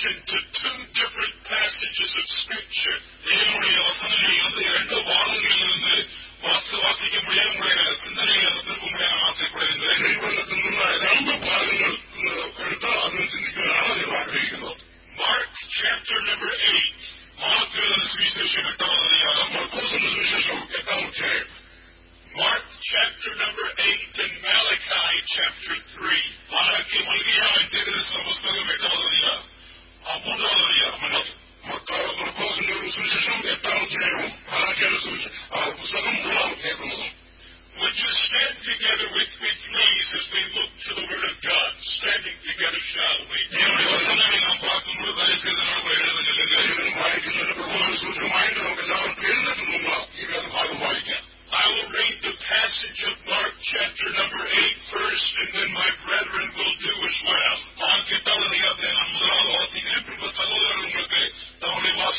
attention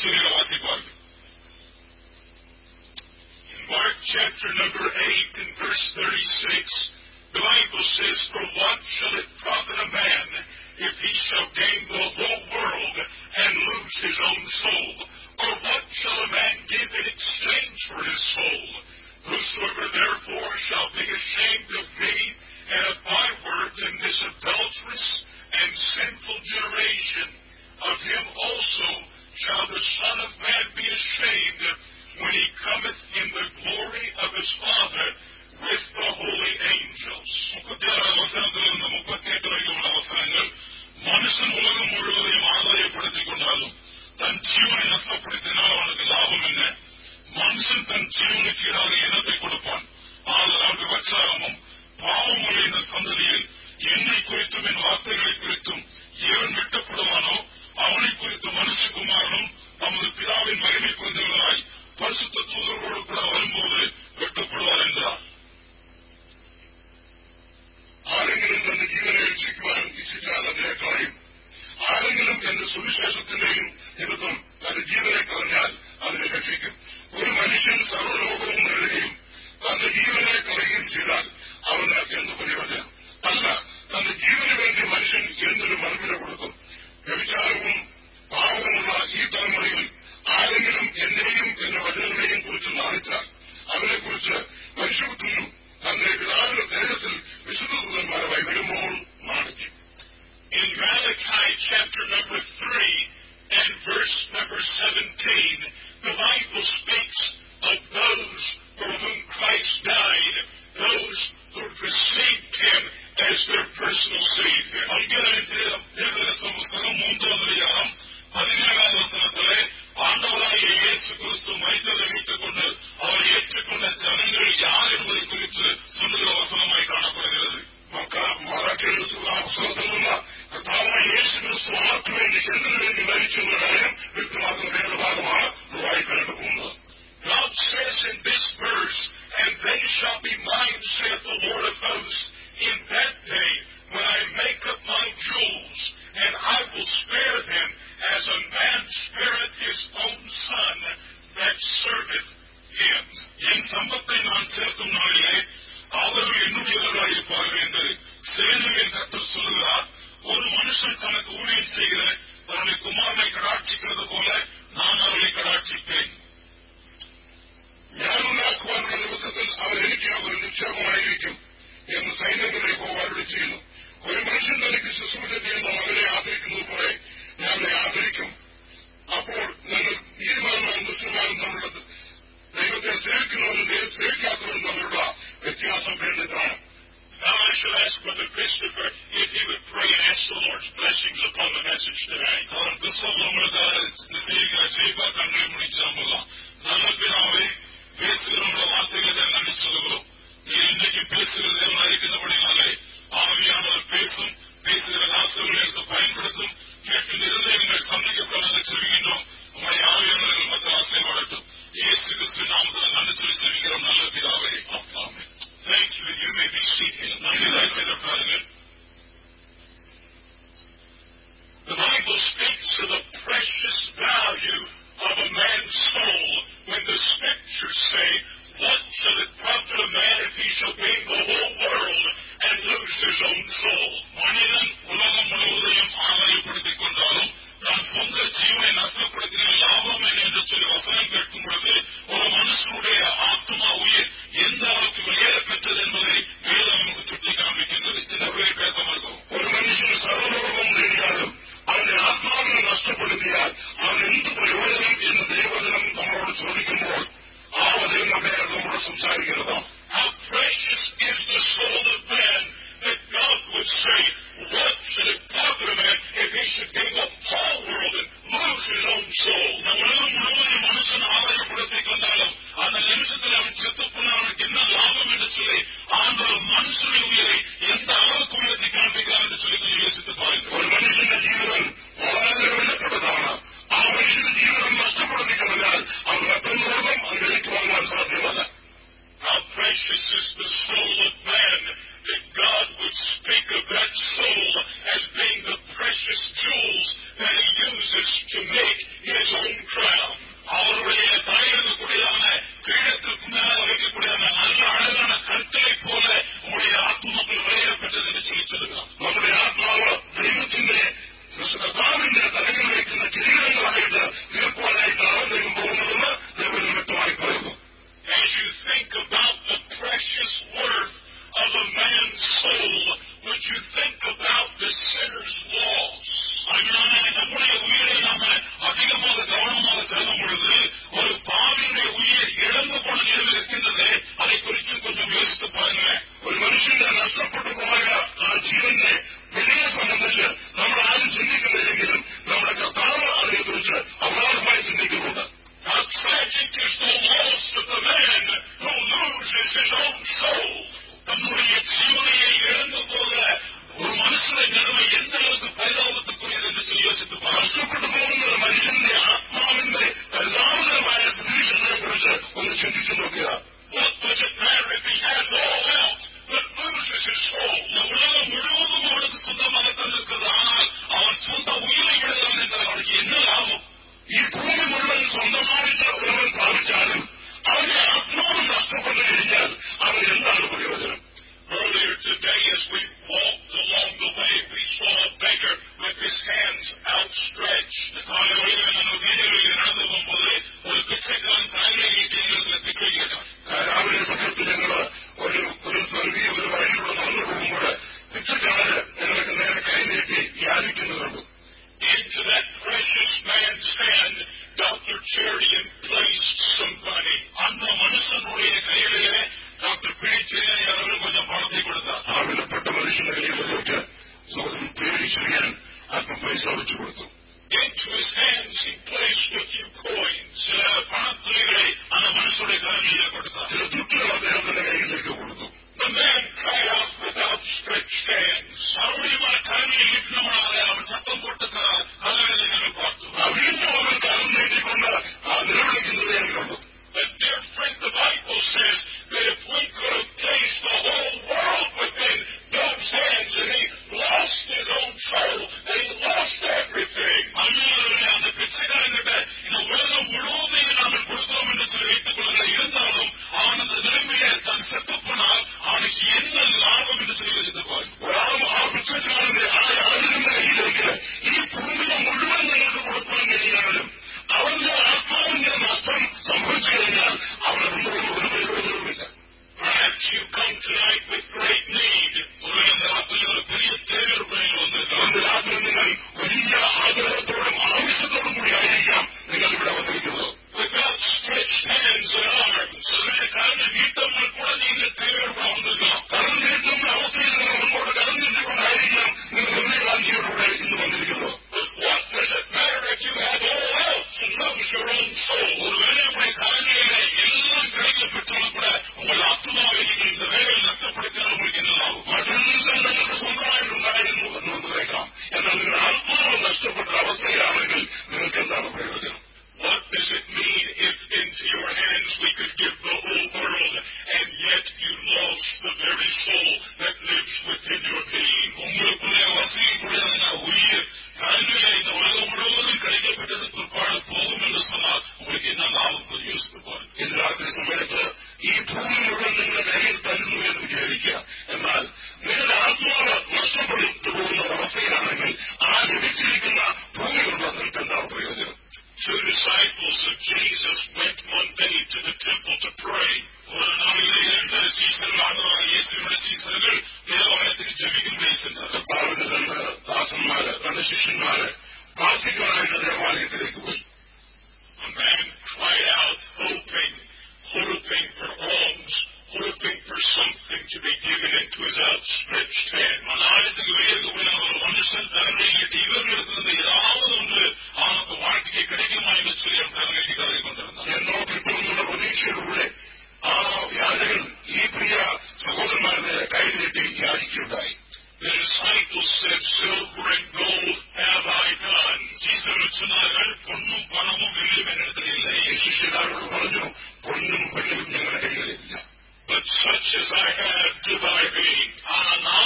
In Mark chapter number 8 and verse 36, the Bible says, For what shall it profit a man if he shall gain the whole world and lose his own soul? Or what shall a man give in exchange for his soul? Whosoever therefore shall be ashamed of me and of my words in this adulterous and sinful generation, of him also shall the Son of Man be ashamed when he cometh in the glory of his Father with the holy angels. മനുഷ്യൻ ഉലകം മുഴുവനെയും ആദായപ്പെടുത്തിക്കൊണ്ടാലും தன் ஜீவனை நஷ்டப்படுத்தினால் அவனுக்கு லாபம் என்ன மனுஷன் தன் ஜீவனுக்கு ஈடாக இனத்தை கொடுப்பான் ஆதலால் விபச்சாரமும் பாவமுள்ள இந்த சந்ததியில் என்னை குறித்தும் என் வார்த்தைகளை குறித்தும் அவனை குறித்து மனுஷகுமாரனும் தமது பிதாவின் மகிமை புரிந்தவர்களாய் பரிசுத்த தூதர்களோடு கூட வரும்போது வெட்டப்படுவார் என்றார் ആരെങ്കിലും തന്റെ ജീവനെ രക്ഷിക്കുവാൻ ഇച്ഛിച്ചാൽ അതിനെ കളയും ആരെങ്കിലും എന്റെ സുവിശേഷത്തിന്റെയും നിമിത്തം തന്റെ ജീവനെ കളഞ്ഞാൽ അതിനെ രക്ഷിക്കും ഒരു മനുഷ്യൻ സർവ്വലോകവും നേടുകയും തന്റെ ജീവനെ കളയുകയും ചെയ്താൽ അവന് എന്ത് പ്രയോജനം അല്ല തന്റെ ജീവന് വേണ്ടി മനുഷ്യൻ എന്തൊരു മറുപടി കൊടുക്കും In Malachi chapter number 3 and verse number 17, the Bible speaks of those for whom Christ died, those who received him as their personal savior. அங்கீகரித்து கிறிஸ்துவ மூன்றாவதாக பதினேழாவது ஆண்டவராக இயேசு கிறிஸ்து மனிதரை வைத்துக் கொண்டு அவர் ஏற்றுக்கொண்ட ஜனங்கள் யார் என்பதை குறித்து சொல்லுகிற வசனமாய் காணப்படுகிறது மராட்டியில் சொல்லுங்களா தாமாக இயேசு கிறிஸ்து ஆற்ற வேண்டிய சென்று விவரிச்சுள்ள காரியம் விற்கமாக வேறு பாகமாக வாய்ப்பு போகிறது God says in this verse, and they shall be mine, saith the Lord of hosts in that day when I make up my jewels. is full. No if into your hands we could give the whole world, and yet you lost the very soul that lives within your being. as I have to thy feet. Amen. Ah,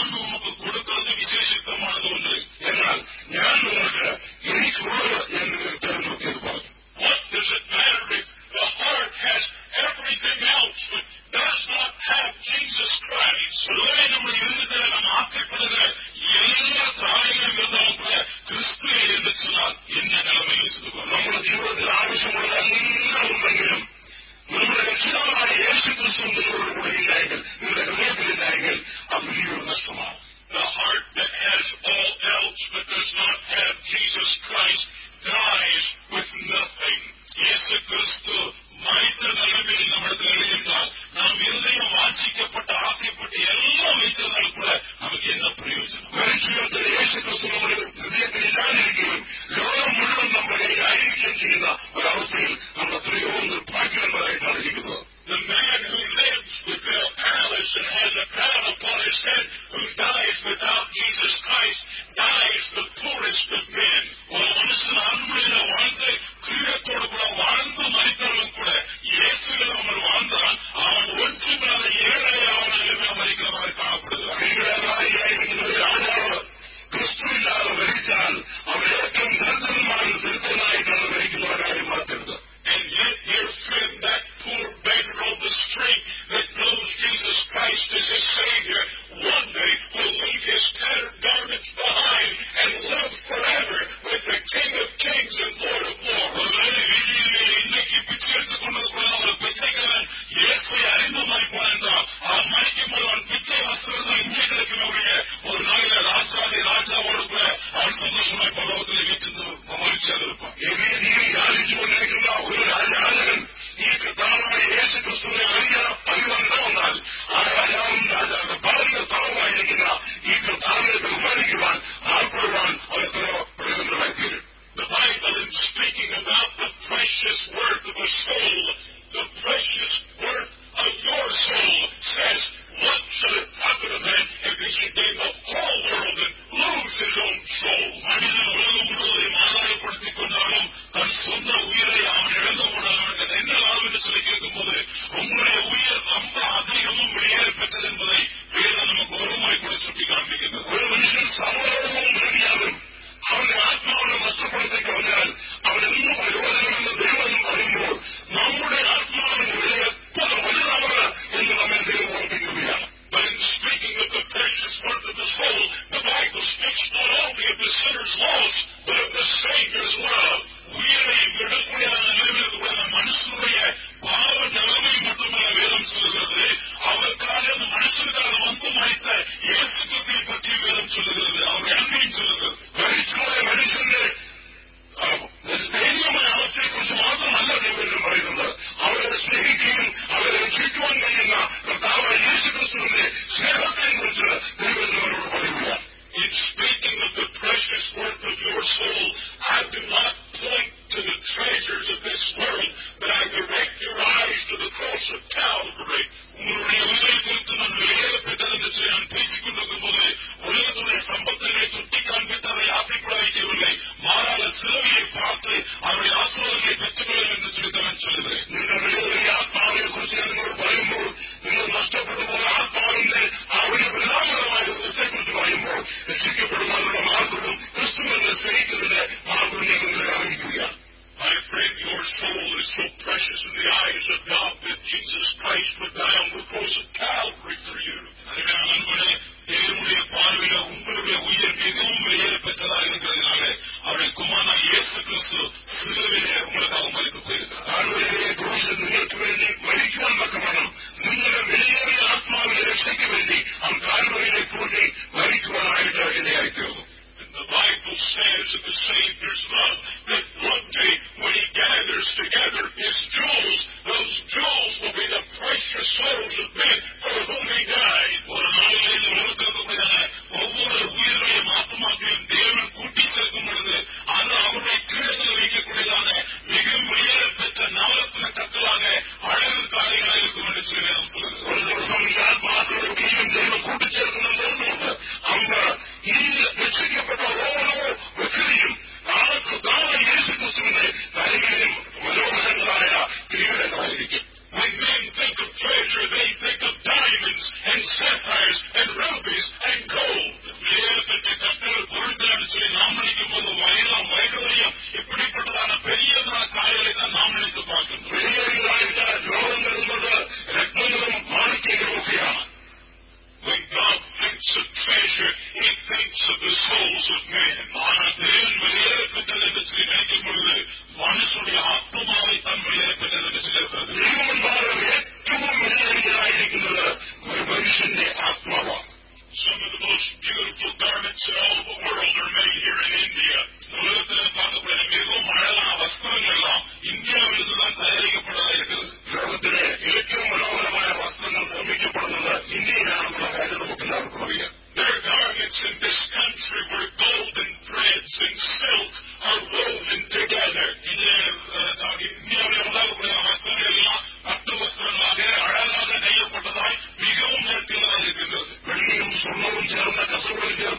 Shalom, shalom, shalom, shalom, shalom,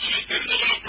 ついてるのか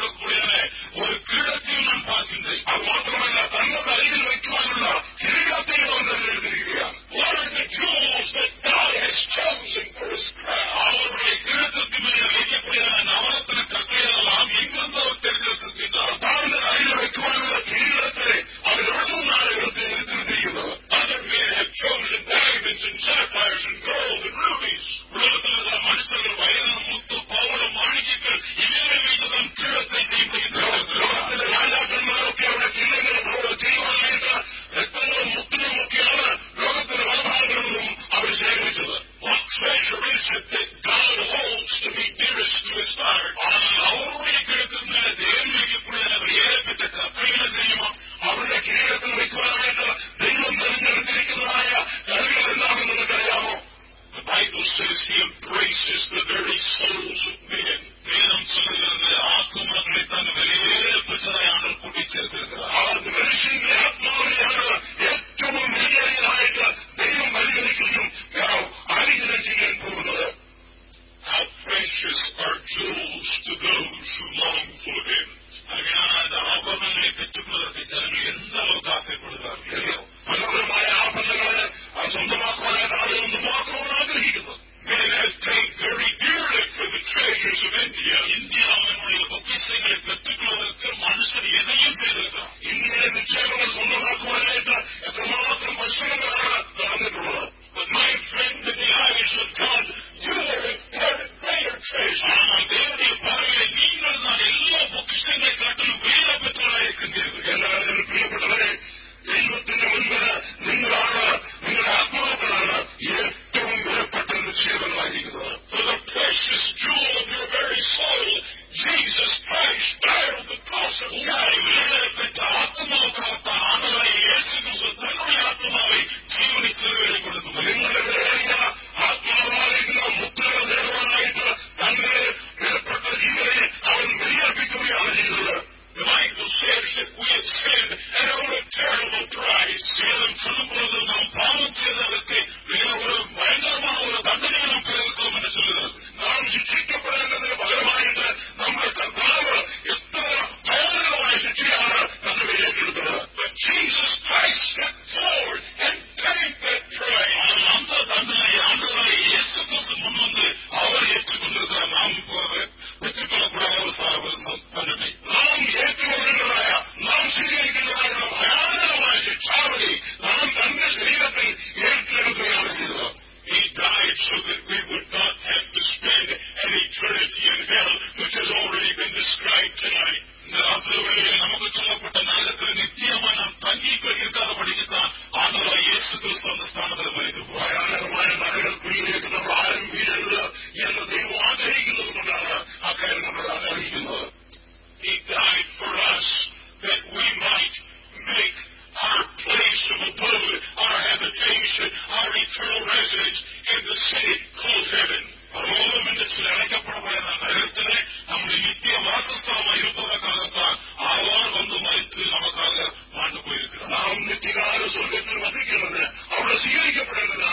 security का protect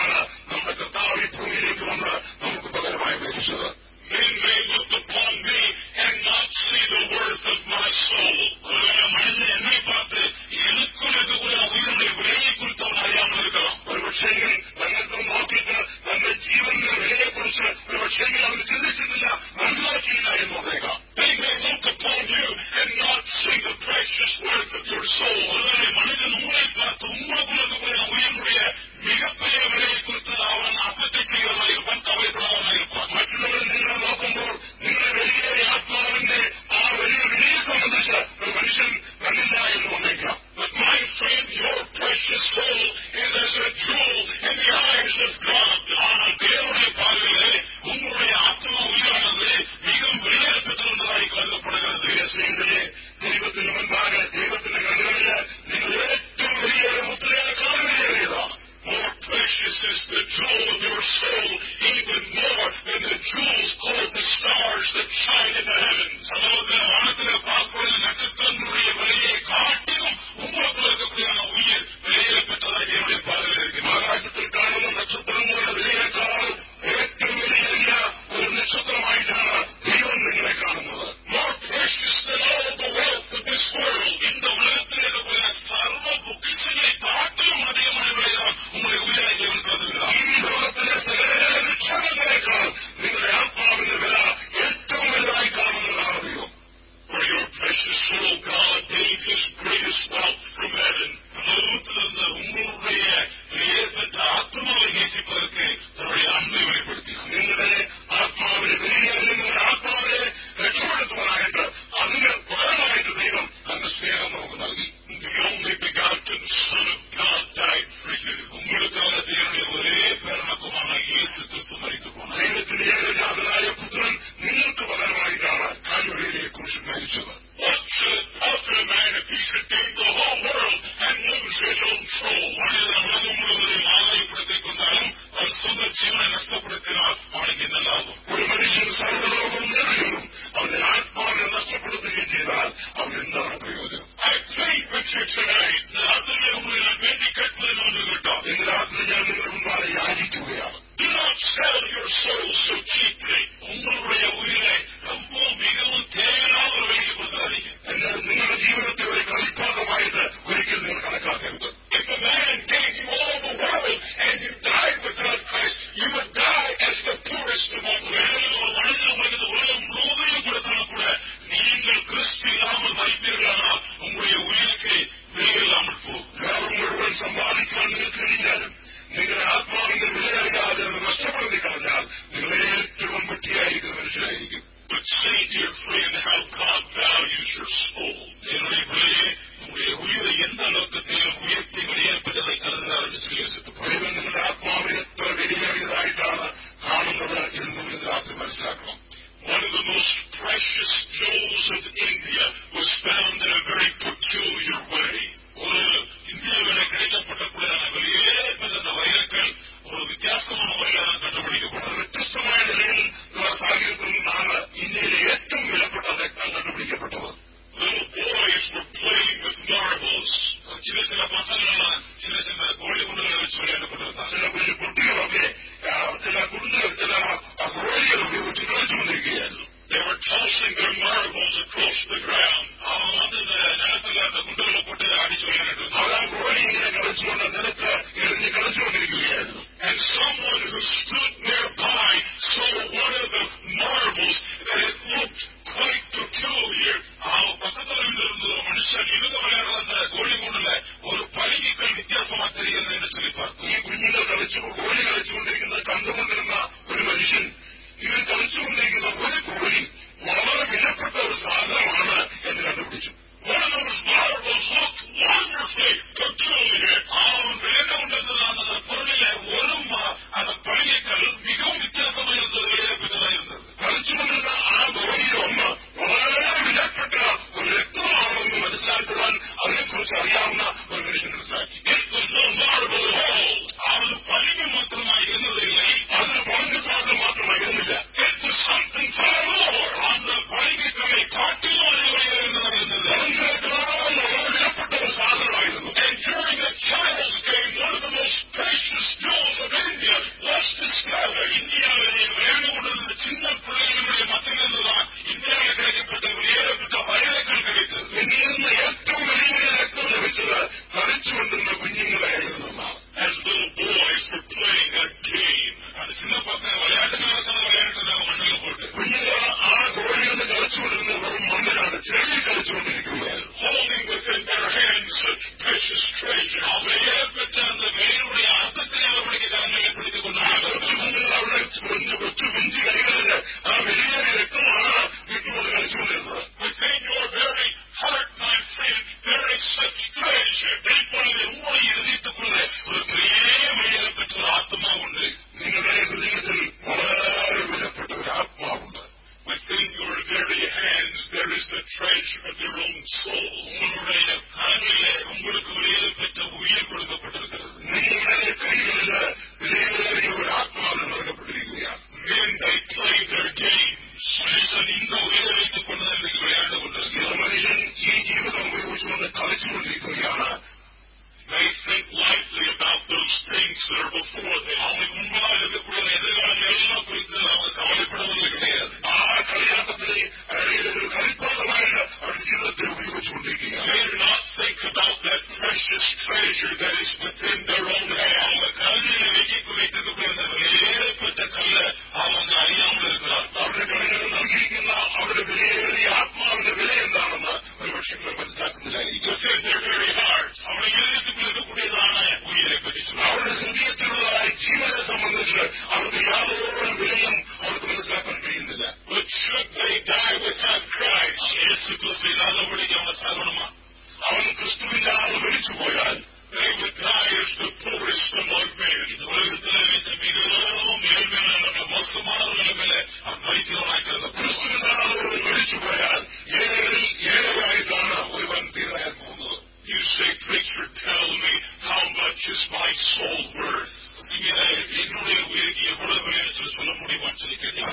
tonight.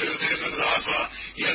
El desenlace y.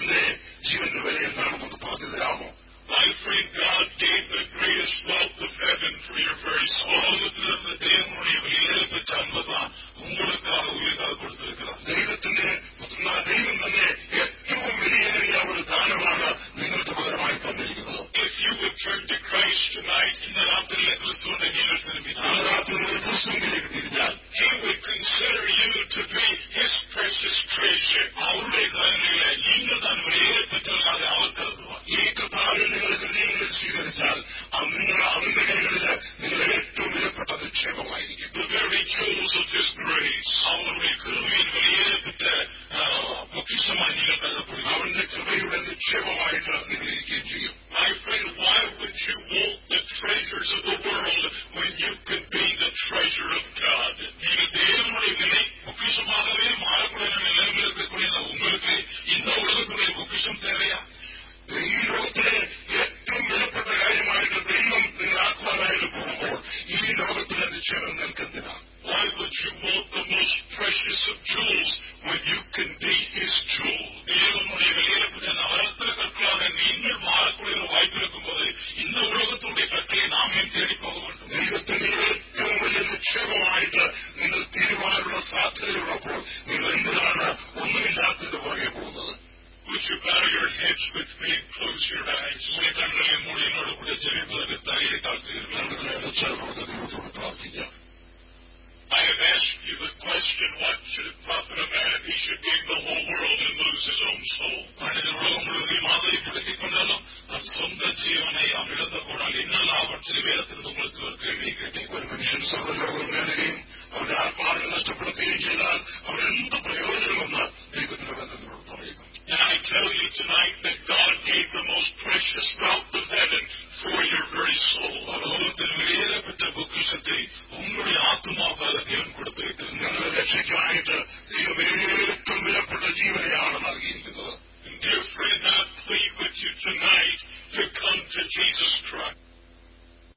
Why would you want the most precious of jewels when you can be his jewel? നിങ്ങൾ തീരുമാനമുള്ള സാധ്യതയുള്ളപ്പോൾ നിങ്ങൾ എന്തിനാണ് ഒന്നുമില്ലാത്തതിന് പുറകെ പോകുന്നത് Would you bow your heads with me and close your eyes? നമ്മുടെ കണ്ണുകളെ മൂടി എന്നോട് കൂടെ ചെറിയ തലയെ താഴ്ത്തിയിരുന്നു നമുക്ക് ദൈവത്തോട് പ്രാർത്ഥിക്കാം I have asked you the question, what should it profit a man if he should gain the whole world and lose his own soul? മനിത ഉലകം മുഴുവൻ മാതൃപ്പെടുത്തിക്കൊണ്ടാലും താൻ സ്വന്തം ജീവനെ അവൻ ഇഴന്നപ്പോഴാൽ ഇന്നലാവൻ ശരീരത്തിന് നിങ്ങൾക്ക് കേൾവി കേട്ടി ഒരു മനുഷ്യൻ സർവ്വലോകം നേടുകയും അവന്റെ ആത്മാവിനെ നഷ്ടപ്പെടുത്തുകയും ചെയ്താൽ അവൻ എന്ത് പ്രയോജനമെന്ന് ദൈവത്തിന്റെ ബന്ധത്തിനോട് പറയുന്നു And I tell you tonight that God gave the most precious wealth of heaven for your very soul. ലോകത്തിൽ വിലയേറപ്പെട്ട പൊക്കിഷത്തെ ഉങ്ങളുടെ ആത്മാഭാരത്തെയും കൊടുത്തു നിങ്ങളുടെ രക്ഷയ്ക്കായിട്ട് ദൈവം ഏറ്റവും വിലപ്പെട്ട ജീവനെയാണ് നൽകിയിരിക്കുന്നത് And dear friend, I plead with you tonight to come to Jesus Christ.